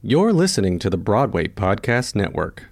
You're listening to the Broadway Podcast Network.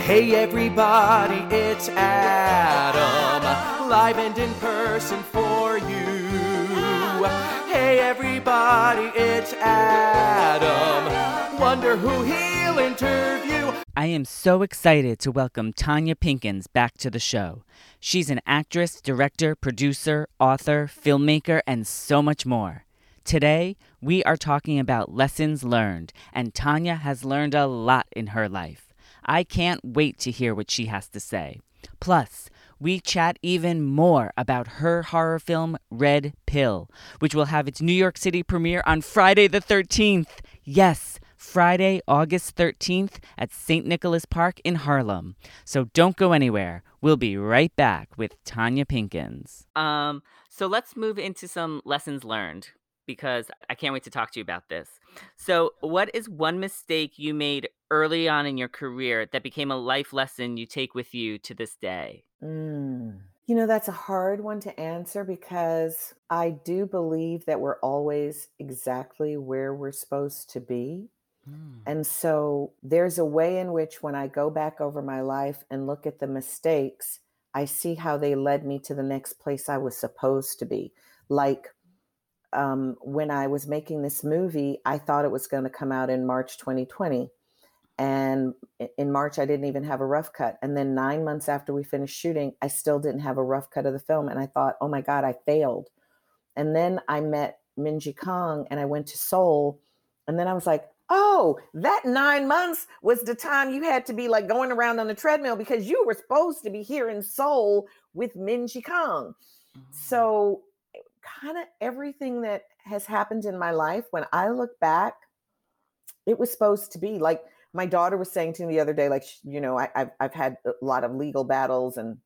Hey everybody, it's Adam, live and in person for you. Hey everybody, it's Adam, wonder who he'll interview. I am so excited to welcome Tonya Pinkins back to the show. She's an actress, director, producer, author, filmmaker, and so much more. Today, we are talking about lessons learned, and Tonya has learned a lot in her life. I can't wait to hear what she has to say. Plus, we chat even more about her horror film, Red Pill, which will have its New York City premiere on Friday the 13th. Yes, Friday, August 13th at St. Nicholas Park in Harlem. So don't go anywhere. We'll be right back with Tonya Pinkins. Um, so let's move into some lessons learned because I can't wait to talk to you about this. So, what is one mistake you made early on in your career that became a life lesson you take with you to this day? Mm. You know, that's a hard one to answer because I do believe that we're always exactly where we're supposed to be. Mm. And so there's a way in which when I go back over my life and look at the mistakes, I see how they led me to the next place I was supposed to be. Like um, when I was making this movie, I thought it was going to come out in March 2020. And in March, I didn't even have a rough cut. And then nine months after we finished shooting, I still didn't have a rough cut of the film. And I thought, oh my God, I failed. And then I met Minji Kong and I went to Seoul. And then I was like, oh, that nine months was the time you had to be like going around on the treadmill because you were supposed to be here in Seoul with Minji Kong. Mm-hmm. So kind of everything that has happened in my life, when I look back, it was supposed to be like my daughter was saying to me the other day, like, you know, I, have I've had a lot of legal battles and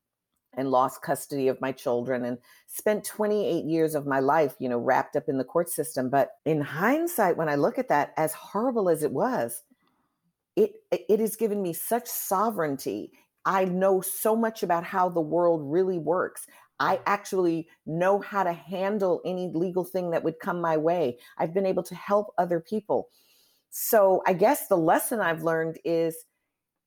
and lost custody of my children and spent 28 years of my life, you know, wrapped up in the court system. But in hindsight, when I look at that, as horrible as it was, it it has given me such sovereignty. I know so much about how the world really works. I actually know how to handle any legal thing that would come my way. I've been able to help other people. So I guess the lesson I've learned is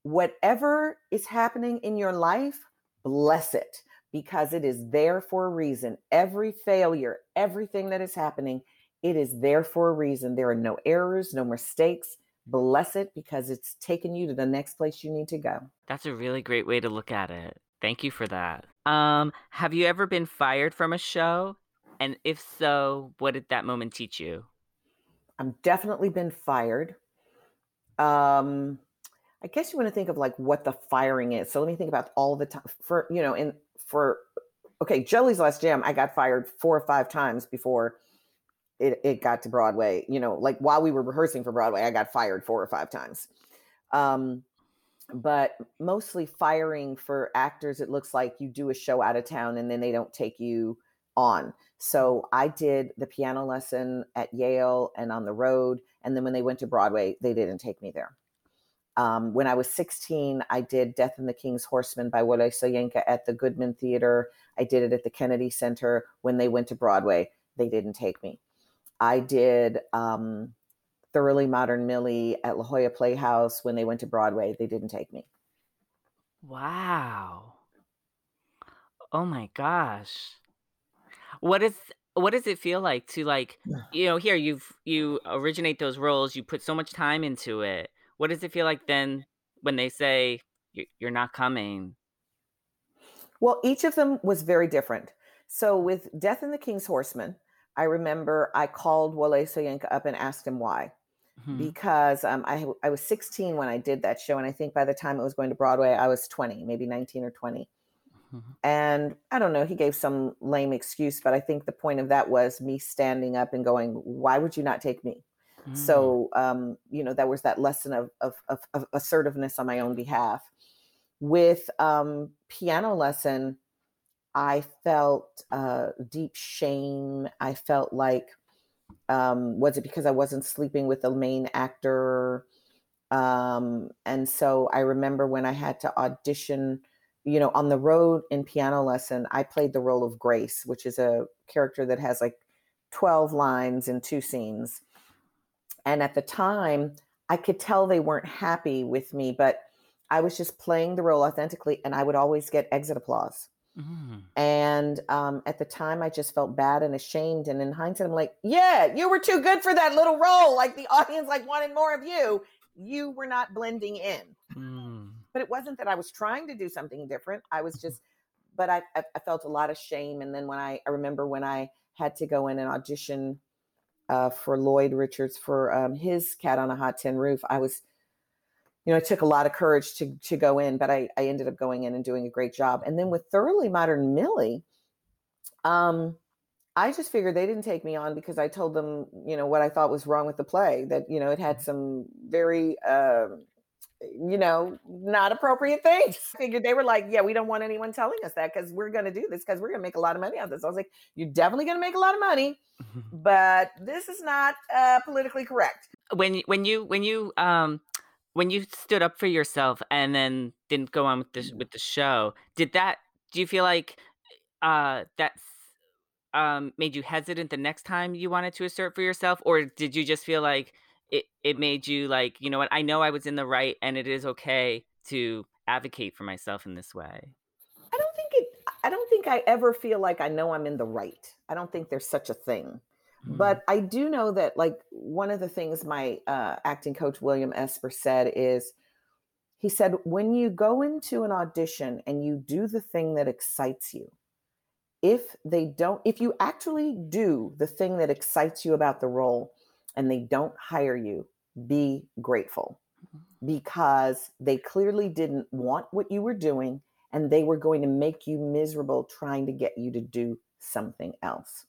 whatever is happening in your life, bless it because it is there for a reason. Every failure, everything that is happening, it is there for a reason. There are no errors, no mistakes. Bless it because it's taken you to the next place you need to go. That's a really great way to look at it. Thank you for that. Um, have you ever been fired from a show? And if so, what did that moment teach you? I've definitely been fired. Um, I guess you want to think of like what the firing is. So let me think about all the time for you know, and for okay, Jelly's Last Jam, I got fired four or five times before it, it got to Broadway. You know, like while we were rehearsing for Broadway, I got fired four or five times. Um, but mostly firing for actors, it looks like you do a show out of town and then they don't take you on. So I did the piano lesson at Yale and on the road. And then when they went to Broadway, they didn't take me there. Um, when I was 16, I did Death and the King's Horseman by Wole Soyinka at the Goodman Theater. I did it at the Kennedy Center. When they went to Broadway, they didn't take me. I did um, Thoroughly Modern Millie at La Jolla Playhouse. When they went to Broadway, they didn't take me. Wow. Oh my gosh. What is what does it feel like to like you know here you've you originate those roles you put so much time into it. What does it feel like then when they say you're not coming well each of them was very different. So with death in the king's horseman i remember i called wole soyinka up and asked him why mm-hmm. because um, I, I was 16 when i did that show and i think by the time it was going to broadway i was 20 maybe 19 or 20 Mm-hmm. And I don't know, he gave some lame excuse, but I think the point of that was me standing up and going, Why would you not take me? Mm-hmm. So, um, you know, that was that lesson of, of, of, of, assertiveness on my own behalf. With um, piano lesson, I felt uh, deep shame. I felt like, um, was it because I wasn't sleeping with the main actor? Um, and so I remember when I had to audition you know, on the road in piano lesson, I played the role of Grace, which is a character that has like 12 lines in two scenes. And at the time, I could tell they weren't happy with me, but I was just playing the role authentically and I would always get exit applause. Mm. And um, at the time, I just felt bad and ashamed. And in hindsight, I'm like, yeah, you were too good for that little role. Like the audience like wanted more of you. You were not blending in. Mm. But it wasn't that I was trying to do something different. I was just, but I, I, felt a lot of shame. And then when I, I remember when I had to go in and audition uh, for Lloyd Richards for um, his Cat on a Hot Tin Roof, I was you know, it took a lot of courage to to go in, but I, I ended up going in and doing a great job. And then with Thoroughly Modern Millie, um, I just figured they didn't take me on because I told them, you know, what I thought was wrong with the play. That you know, it had some very, uh, you know, not appropriate things. I figured they were like, yeah, we don't want anyone telling us that because we're going to do this because we're going to make a lot of money on this. I was like, you're definitely going to make a lot of money, but this is not uh, politically correct. When when you when you um when you stood up for yourself and then didn't go on with the with the show, did that? Do you feel like uh, that's um, made you hesitant the next time you wanted to assert for yourself, or did you just feel like it it made you like you know what? I know I was in the right, and it is okay to advocate for myself in this way. I don't think it. I don't think I ever feel like I know I'm in the right. I don't think there's such a thing. Mm-hmm. But I do know that, like, one of the things my uh, acting coach, William Esper, said is he said, when you go into an audition and you do the thing that excites you, if they don't, if you actually do the thing that excites you about the role and they don't hire you, be grateful mm-hmm. because they clearly didn't want what you were doing and they were going to make you miserable trying to get you to do something else.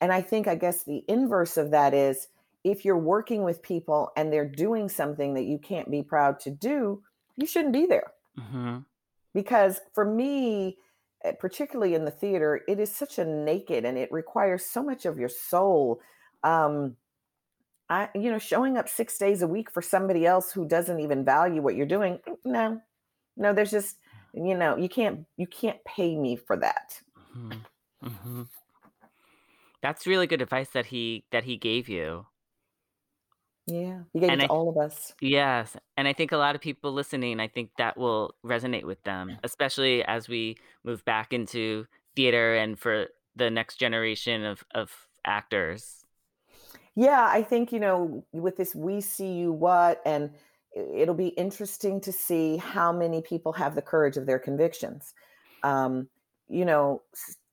And I think, I guess, the inverse of that is if you're working with people and they're doing something that you can't be proud to do, you shouldn't be there. Mm-hmm. Because for me, eh, particularly in the theater, it is such a naked and it requires so much of your soul. Um, I, you know, showing up six days a week for somebody else who doesn't even value what you're doing, mm, no, no, there's just, you know, you can't, you can't pay me for that. Mm-hmm. Mm-hmm. That's really good advice that he that he gave you. Yeah, he gave and it to I, all of us. Yes, and I think a lot of people listening, I think that will resonate with them, especially as we move back into theater and for the next generation of of actors. Yeah, I think you know with this "We See You What" and it'll be interesting to see how many people have the courage of their convictions. Um, you know,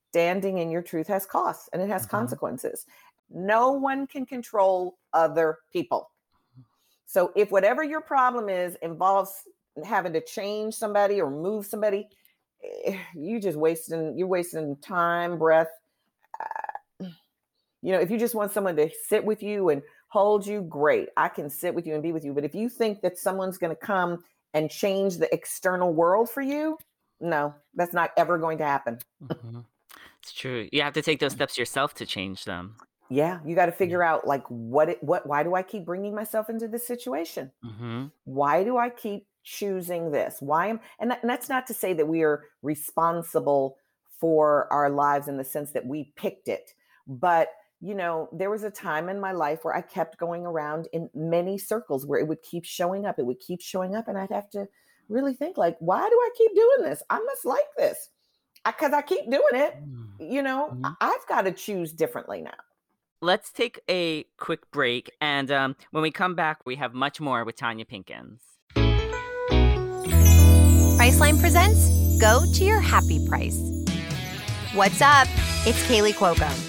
standing in your truth has costs and it has mm-hmm. consequences. No one can control other people. So if whatever your problem is involves having to change somebody or move somebody, eh, you just wasting you're wasting time, breath. You know, if you just want someone to sit with you and hold you, great. I can sit with you and be with you. But if you think that someone's going to come and change the external world for you, no, that's not ever going to happen. Mm-hmm. It's true. You have to take those steps yourself to change them. Yeah, you got to figure out like what it what why do I keep bringing myself into this situation? Mm-hmm. Why do I keep choosing this? Why am and, that, and that's not to say that we are responsible for our lives in the sense that we picked it, but you know, there was a time in my life where I kept going around in many circles where it would keep showing up. It would keep showing up, and I'd have to really think like, why do I keep doing this? I must like this because I, I, keep doing it. Mm. You know, mm-hmm. I've got to choose differently now. Let's take a quick break. And um, when we come back, we have much more with Tonya Pinkins. Priceline presents Go to Your Happy Price. What's up? It's Kaley Cuoco.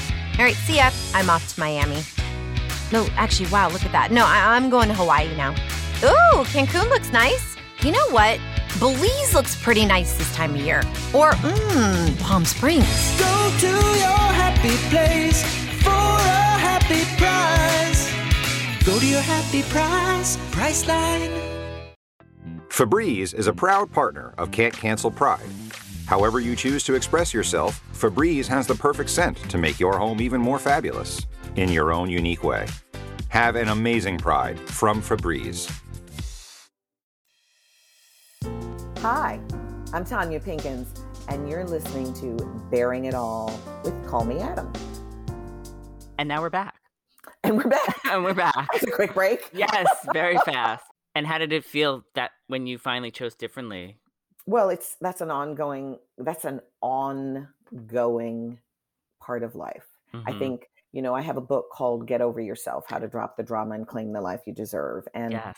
All right, see ya. I'm off to Miami. No, actually, wow, look at that. No, I- am going to Hawaii now. Ooh, Cancun looks nice. You know what? Belize looks pretty nice this time of year. Or, mmm, Palm Springs. Go to your happy place for a happy price. Go to your happy price, Priceline. Febreze is a proud partner of Can't Cancel Pride. However you choose to express yourself, Febreze has the perfect scent to make your home even more fabulous in your own unique way. Have an amazing Pride from Febreze. Hi, I'm Tonya Pinkins, and you're listening to Bearing It All with Call Me Adam. And now we're back. And we're back. And we're back. That's a quick break. yes, very fast. And how did it feel that when you finally chose differently? Well, it's that's an ongoing that's an ongoing part of life. I Mhm. think, you know, I have a book called Get Over Yourself: How to Drop the Drama and Claim the Life You Deserve. And Yes.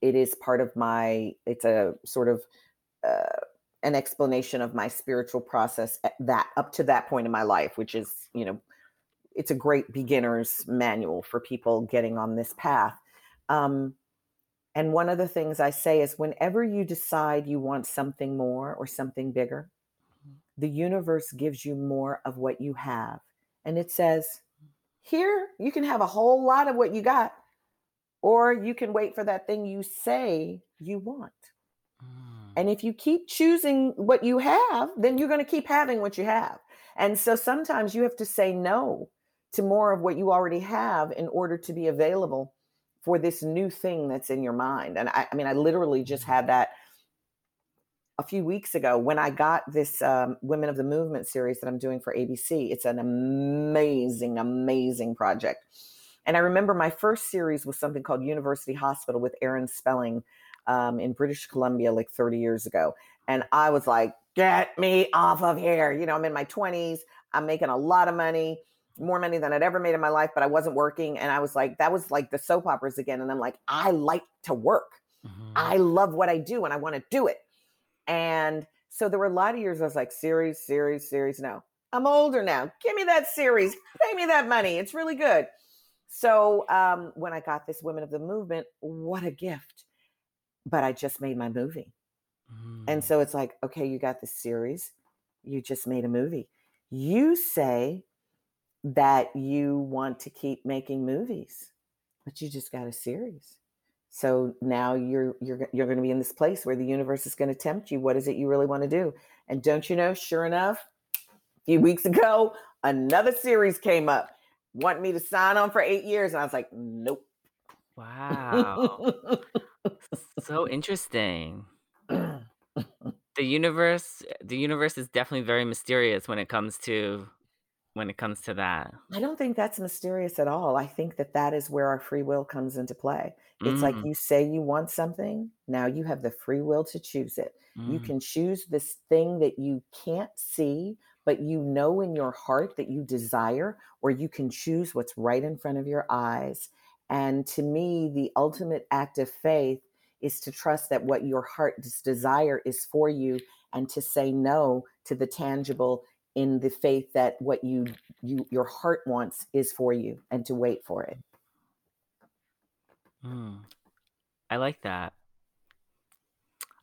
it is part of my it's a sort of uh, an explanation of my spiritual process at that up to that point in my life which is you know it's a great beginner's manual for people getting on this path um, and one of the things i say is whenever you decide you want something more or something bigger the universe gives you more of what you have and it says here you can have a whole lot of what you got or you can wait for that thing you say you want. Mm. And if you keep choosing what you have, then you're going to keep having what you have. And so sometimes you have to say no to more of what you already have in order to be available for this new thing that's in your mind. And I, I mean, I literally just had that a few weeks ago when I got this um, Women of the Movement series that I'm doing for ABC. It's an amazing, amazing project. And I remember my first series was something called University Hospital with Aaron Spelling um, in British Columbia like 30 years ago. And I was like, get me off of here. You know, I'm in my 20s, I'm making a lot of money, more money than I'd ever made in my life, but I wasn't working. And I was like, that was like the soap operas again. And I'm like, I like to work. Mhm. I love what I do and I want to do it. And so there were a lot of years I was like, series, series, series. No, I'm older now. Give me that series. Pay me that money. It's really good. So um, when I got this Women of the Movement, what a gift. But I just made my movie. And Mm. so it's like, okay, you got this series. You just made a movie. You say that you want to keep making movies, but you just got a series. So now you're you're you're going to be in this place where the universe is going to tempt you. What is it you really want to do? And don't you know? Sure enough, a few weeks ago, another series came up. Want me to sign on for eight years? And I was like, nope. Wow. so interesting. The universe the universe is definitely very mysterious when it comes to when it comes to that. I don't think that's mysterious at all. I think that that is where our free will comes into play. It's like Mm, you say you want something, now you have the free will to choose it. You mm, can choose this thing that you can't see, but you know in your heart that you desire, or you can choose what's right in front of your eyes. And to me, the ultimate act of faith is to trust that what your heart's desire is for you and to say no to the tangible in the faith that what you you your heart wants is for you and to wait for it. mm. I like that.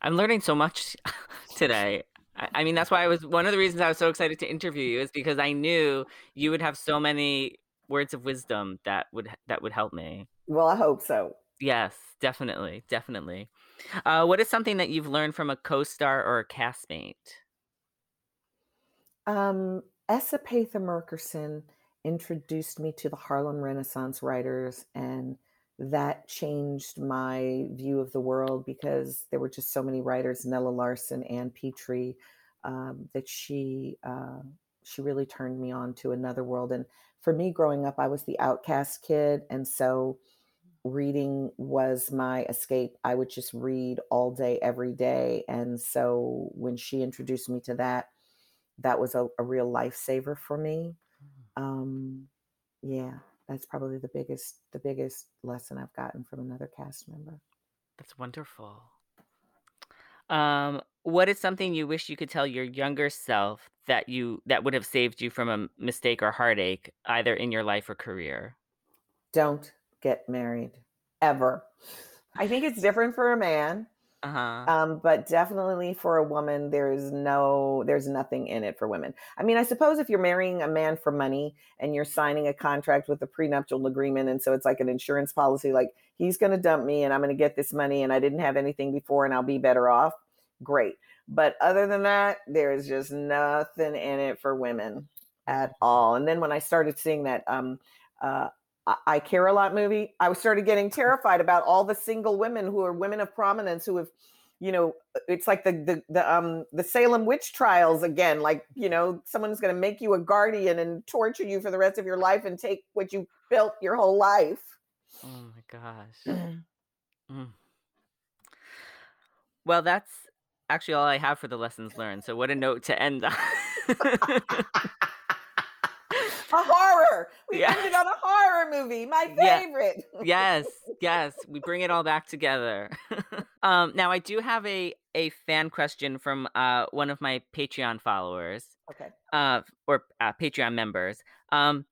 I'm learning so much today. I, I mean, that's why I was one of the reasons I was so excited to interview you is because I knew you would have so many words of wisdom that would that would help me. Well, I hope so. Yes, definitely, definitely. Uh, what is something that you've learned from a co-star or a castmate? Um, S. Epatha Merkerson introduced me to the Harlem Renaissance writers, and that changed my view of the world because there were just so many writers, Nella Larsen, Ann Petry, um, that she uh, she really turned me on to another world. And for me, growing up, I was the outcast kid, and so reading was my escape. I would just read all day, every day, and so when she introduced me to that that was a, a real lifesaver for me. Um, yeah, that's probably the biggest the biggest lesson I've gotten from another cast member. That's wonderful. Um, what is something you wish you could tell your younger self that you that would have saved you from a mistake or heartache, either in your life or career? Don't get married ever. I think it's different for a man. Uh-huh. Um, but definitely for a woman, there's no, there's nothing in it for women. I mean, I suppose if you're marrying a man for money and you're signing a contract with a prenuptial agreement, and so it's like an insurance policy, like he's going to dump me and I'm going to get this money and I didn't have anything before and I'll be better off. Great. But other than that, there's just nothing in it for women at all. And then when I started seeing that, um, uh, I Care a Lot movie, I was started getting terrified about all the single women who are women of prominence who have, you know, it's like the the the um the Salem witch trials again. Like you know, someone's going to make you a guardian and torture you for the rest of your life and take what you built your whole life. Oh my gosh. Mm. Well, that's actually all I have for the lessons learned. So what a note to end on. a horror. We Yeah. ended on a horror movie, my favorite. yes, yes, we bring it all back together. um, now I do have a a fan question from uh one of my Patreon followers, Okay. uh, or uh, Patreon members. Um,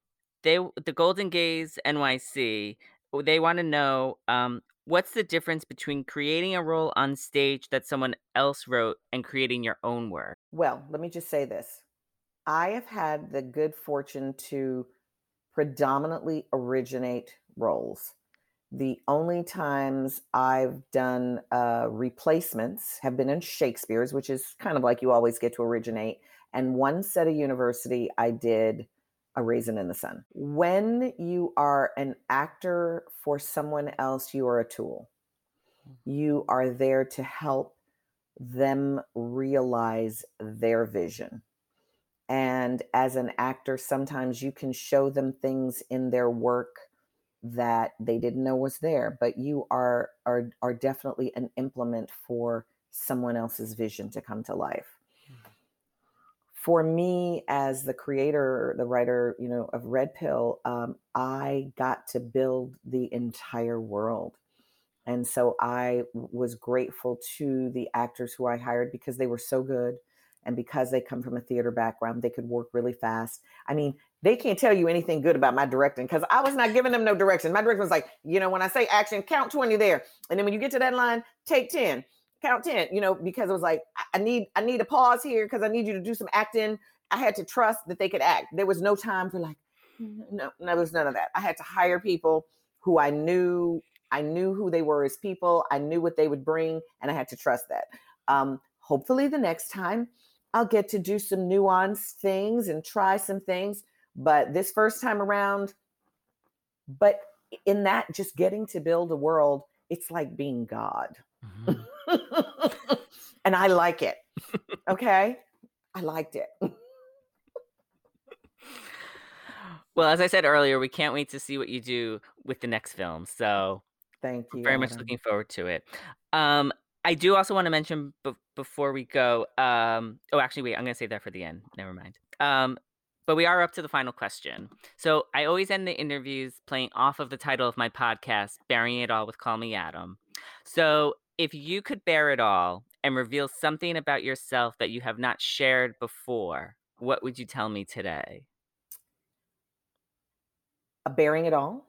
they the Golden Gaze NYC. They want to know um what's the difference between creating a role on stage that someone else wrote and creating your own work. Well, let me just say this. I have had the good fortune to predominantly originate roles. The only times I've done uh, replacements have been in Shakespeare's, which is kind of like you always get to originate. And one set of university, I did A Raisin in the Sun. When you are an actor for someone else, you are a tool. You are there to help them realize their vision. And as an actor, sometimes you can show them things in their work that they didn't know was there, but you are are are definitely an implement for someone else's vision to come to life. For me, as the creator, the writer, you know, of Red Pill, um, I got to build the entire world. And so I was grateful to the actors who I hired because they were so good. And because they come from a theater background, they could work really fast. I mean, they can't tell you anything good about my directing because I was not giving them no direction. My direction was like, you know, when I say action, count 20 there. And then when you get to that line, take 10, count 10, you know, because it was like, I- need, I need a pause here because I need you to do some acting. I had to trust that they could act. There was no time for like, no, no, there was none of that. I had to hire people who I knew I knew who they were as people. I knew what they would bring, and I had to trust that. Um, hopefully, the next time I'll get to do some nuanced things and try some things. But this first time around, but in that, just getting to build a world, it's like being God. and I like it. Okay. I liked it. Well, as I said earlier, we can't wait to see what you do with the next film. So Thank you. very much looking forward to it. Um, I do also want to mention b- before we go. Um, oh, actually, wait. I'm going to save that for the end. Never mind. Um, but we are up to the final question. So I always end the interviews playing off of the title of my podcast, "Bearing It All with Call Me Adam." So if you could bear it all and reveal something about yourself that you have not shared before, what would you tell me today? Bearing it all.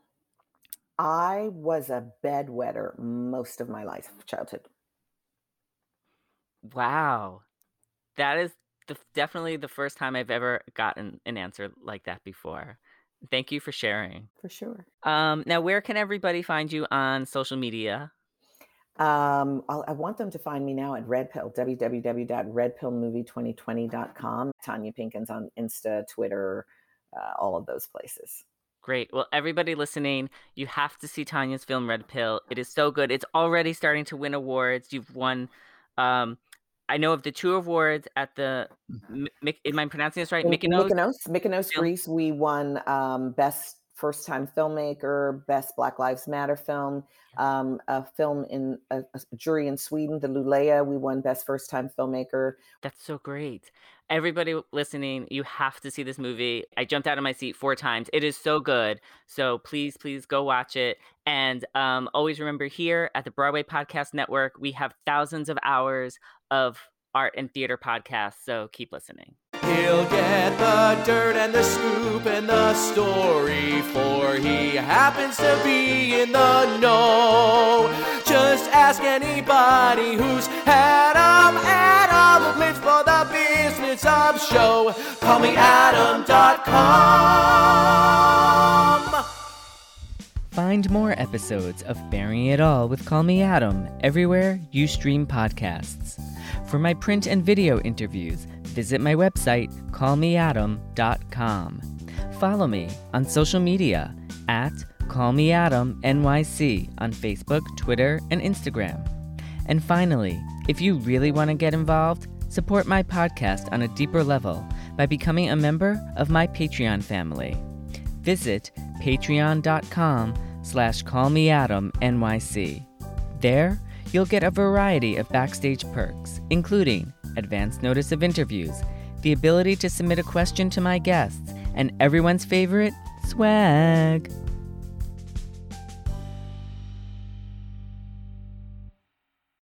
I was a bedwetter most of my life, childhood. Wow. That is the, definitely the first time I've ever gotten an answer like that before. Thank you for sharing. For sure. Um, now, where can everybody find you on social media? Um, I'll, I want them to find me now at Red Pill, www.redpillmovie2020.com. Tonya Pinkins on Insta, Twitter, uh, all of those places. Great. Well, everybody listening, you have to see Tonya's film Red Pill. It is so good. It's already starting to win awards. You've won. Um, I know of the two awards at the. M- Mik- Am I pronouncing this right? Mykonos. Mykonos, Mykonos, Greece, we won um, Best First Time Filmmaker, Best Black Lives Matter Film, um, a film in a, a jury in Sweden, the Lulea, we won Best First Time Filmmaker. That's so great. Everybody listening, you have to see this movie. I jumped out of my seat four times. It is so good. So please, please go watch it. And um, always remember here at the Broadway Podcast Network, we have thousands of hours of art and theater podcasts. So keep listening. He'll get the dirt and the scoop and the story, for he happens to be in the know. Just ask anybody who's had 'em. Adam lives for the business of show. Call me Adam.com. Find more episodes of Bearing It All with Call Me Adam everywhere you stream podcasts. For my print and video interviews, visit my website, callmeadam.com. Follow me on social media at callmeadamnyc on Facebook, Twitter, and Instagram. And finally, if you really want to get involved, support my podcast on a deeper level by becoming a member of my Patreon family. Visit patreon.com slash callmeadamnyc. There, you'll get a variety of backstage perks, including advance notice of interviews, the ability to submit a question to my guests, and everyone's favorite, swag.